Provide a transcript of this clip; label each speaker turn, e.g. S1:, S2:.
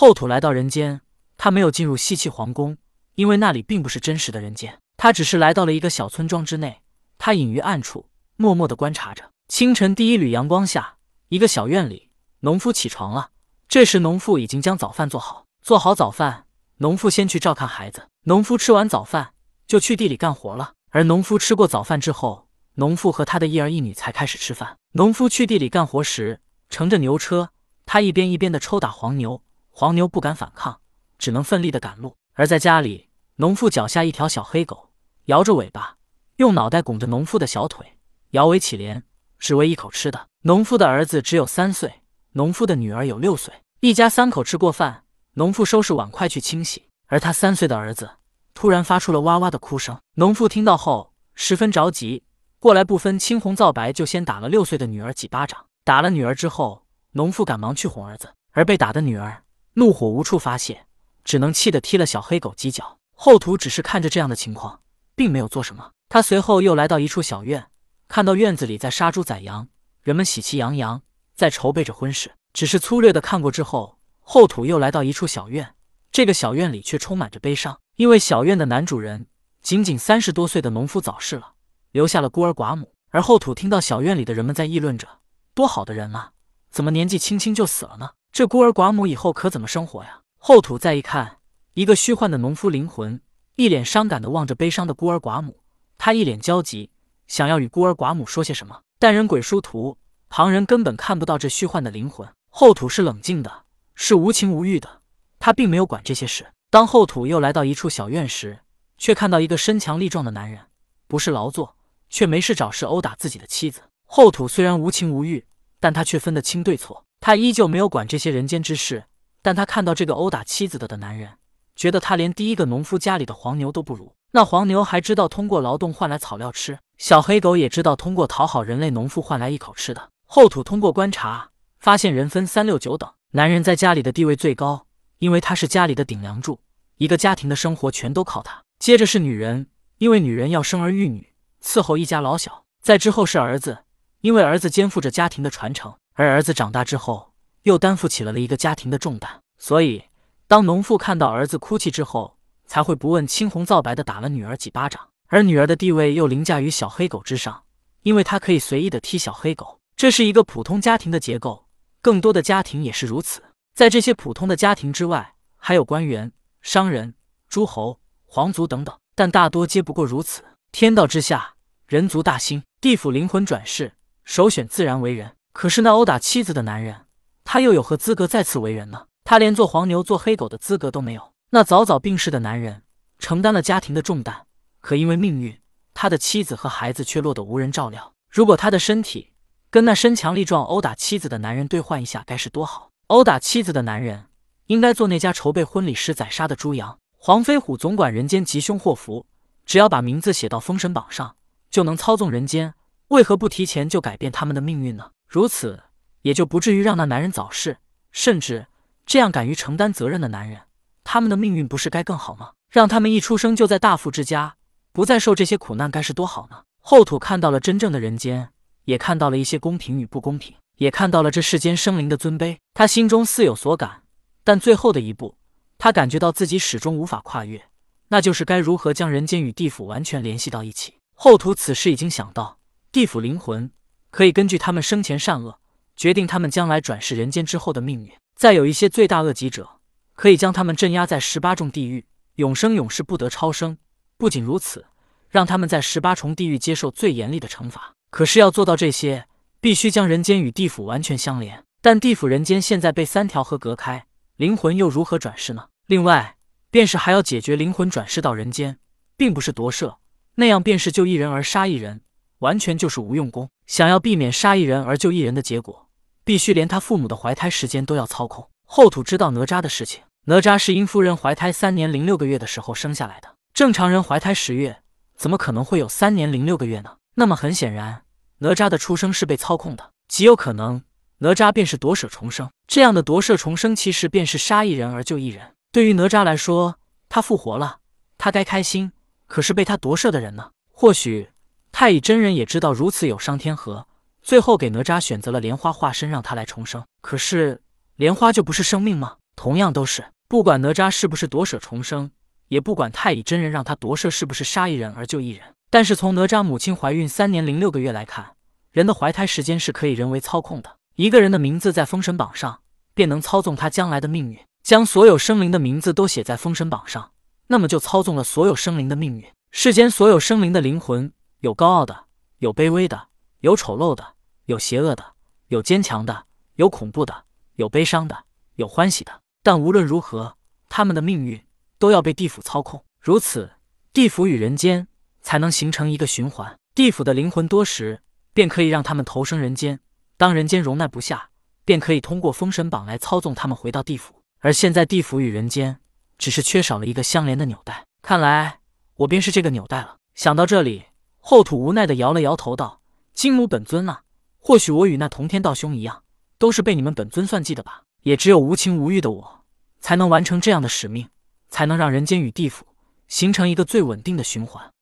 S1: 后土来到人间，他没有进入西气皇宫，因为那里并不是真实的人间。他只是来到了一个小村庄之内，他隐于暗处，默默的观察着。清晨第一缕阳光下，一个小院里，农夫起床了。这时，农妇已经将早饭做好。做好早饭，农妇先去照看孩子。农夫吃完早饭，就去地里干活了。而农夫吃过早饭之后，农妇和他的一儿一女才开始吃饭。农夫去地里干活时，乘着牛车，他一边一边的抽打黄牛，黄牛不敢反抗，只能奋力的赶路。而在家里，农妇脚下一条小黑狗。摇着尾巴，用脑袋拱着农夫的小腿，摇尾乞怜，只为一口吃的。农夫的儿子只有三岁，农夫的女儿有六岁。一家三口吃过饭，农夫收拾碗筷去清洗，而他三岁的儿子突然发出了哇哇的哭声。农夫听到后十分着急，过来不分青红皂白就先打了六岁的女儿几巴掌。打了女儿之后，农夫赶忙去哄儿子，而被打的女儿怒火无处发泄，只能气得踢了小黑狗几脚。后土只是看着这样的情况。并没有做什么。他随后又来到一处小院，看到院子里在杀猪宰羊，人们喜气洋洋，在筹备着婚事。只是粗略的看过之后，后土又来到一处小院，这个小院里却充满着悲伤，因为小院的男主人仅仅三十多岁的农夫早逝了，留下了孤儿寡母。而后土听到小院里的人们在议论着：多好的人啊，怎么年纪轻轻就死了呢？这孤儿寡母以后可怎么生活呀？后土再一看，一个虚幻的农夫灵魂。一脸伤感的望着悲伤的孤儿寡母，他一脸焦急，想要与孤儿寡母说些什么，但人鬼殊途，旁人根本看不到这虚幻的灵魂。后土是冷静的，是无情无欲的，他并没有管这些事。当后土又来到一处小院时，却看到一个身强力壮的男人，不是劳作，却没事找事殴打自己的妻子。后土虽然无情无欲，但他却分得清对错，他依旧没有管这些人间之事，但他看到这个殴打妻子的的男人。觉得他连第一个农夫家里的黄牛都不如。那黄牛还知道通过劳动换来草料吃，小黑狗也知道通过讨好人类农夫换来一口吃的。后土通过观察发现，人分三六九等，男人在家里的地位最高，因为他是家里的顶梁柱，一个家庭的生活全都靠他。接着是女人，因为女人要生儿育女，伺候一家老小。再之后是儿子，因为儿子肩负着家庭的传承，而儿子长大之后又担负起了了一个家庭的重担，所以。当农妇看到儿子哭泣之后，才会不问青红皂白的打了女儿几巴掌。而女儿的地位又凌驾于小黑狗之上，因为她可以随意的踢小黑狗。这是一个普通家庭的结构，更多的家庭也是如此。在这些普通的家庭之外，还有官员、商人、诸侯、皇族等等，但大多皆不过如此。天道之下，人族大兴，地府灵魂转世，首选自然为人。可是那殴打妻子的男人，他又有何资格再次为人呢？他连做黄牛、做黑狗的资格都没有。那早早病逝的男人承担了家庭的重担，可因为命运，他的妻子和孩子却落得无人照料。如果他的身体跟那身强力壮殴打妻子的男人兑换一下，该是多好！殴打妻子的男人应该做那家筹备婚礼时宰杀的猪羊。黄飞虎总管人间吉凶祸福，只要把名字写到封神榜上，就能操纵人间。为何不提前就改变他们的命运呢？如此也就不至于让那男人早逝，甚至。这样敢于承担责任的男人，他们的命运不是该更好吗？让他们一出生就在大富之家，不再受这些苦难，该是多好呢？后土看到了真正的人间，也看到了一些公平与不公平，也看到了这世间生灵的尊卑。他心中似有所感，但最后的一步，他感觉到自己始终无法跨越，那就是该如何将人间与地府完全联系到一起。后土此时已经想到，地府灵魂可以根据他们生前善恶，决定他们将来转世人间之后的命运。再有一些罪大恶极者，可以将他们镇压在十八重地狱，永生永世不得超生。不仅如此，让他们在十八重地狱接受最严厉的惩罚。可是要做到这些，必须将人间与地府完全相连。但地府人间现在被三条河隔开，灵魂又如何转世呢？另外，便是还要解决灵魂转世到人间，并不是夺舍，那样便是救一人而杀一人，完全就是无用功。想要避免杀一人而救一人的结果。必须连他父母的怀胎时间都要操控。后土知道哪吒的事情，哪吒是殷夫人怀胎三年零六个月的时候生下来的。正常人怀胎十月，怎么可能会有三年零六个月呢？那么很显然，哪吒的出生是被操控的，极有可能哪吒便是夺舍重生。这样的夺舍重生，其实便是杀一人而救一人。对于哪吒来说，他复活了，他该开心。可是被他夺舍的人呢？或许太乙真人也知道如此有伤天和。最后给哪吒选择了莲花化身，让他来重生。可是莲花就不是生命吗？同样都是不管哪吒是不是夺舍重生，也不管太乙真人让他夺舍是不是杀一人而救一人。但是从哪吒母亲怀孕三年零六个月来看，人的怀胎时间是可以人为操控的。一个人的名字在封神榜上，便能操纵他将来的命运。将所有生灵的名字都写在封神榜上，那么就操纵了所有生灵的命运。世间所有生灵的灵魂，有高傲的，有卑微的，有丑陋的，有邪恶的，有坚强的，有恐怖的，有悲伤的，有欢喜的。但无论如何，他们的命运都要被地府操控。如此，地府与人间才能形成一个循环。地府的灵魂多时，便可以让他们投生人间；当人间容纳不下，便可以通过封神榜来操纵他们回到地府。而现在，地府与人间只是缺少了一个相连的纽带，看来我便是这个纽带了。想到这里，后土无奈的摇了摇头，道：“金母本尊啊，或许我与那同天道兄一样，都是被你们本尊算计的吧。也只有无情无欲的我，才能完成这样的使命，才能让人间与地府形成一个最稳定的循环。”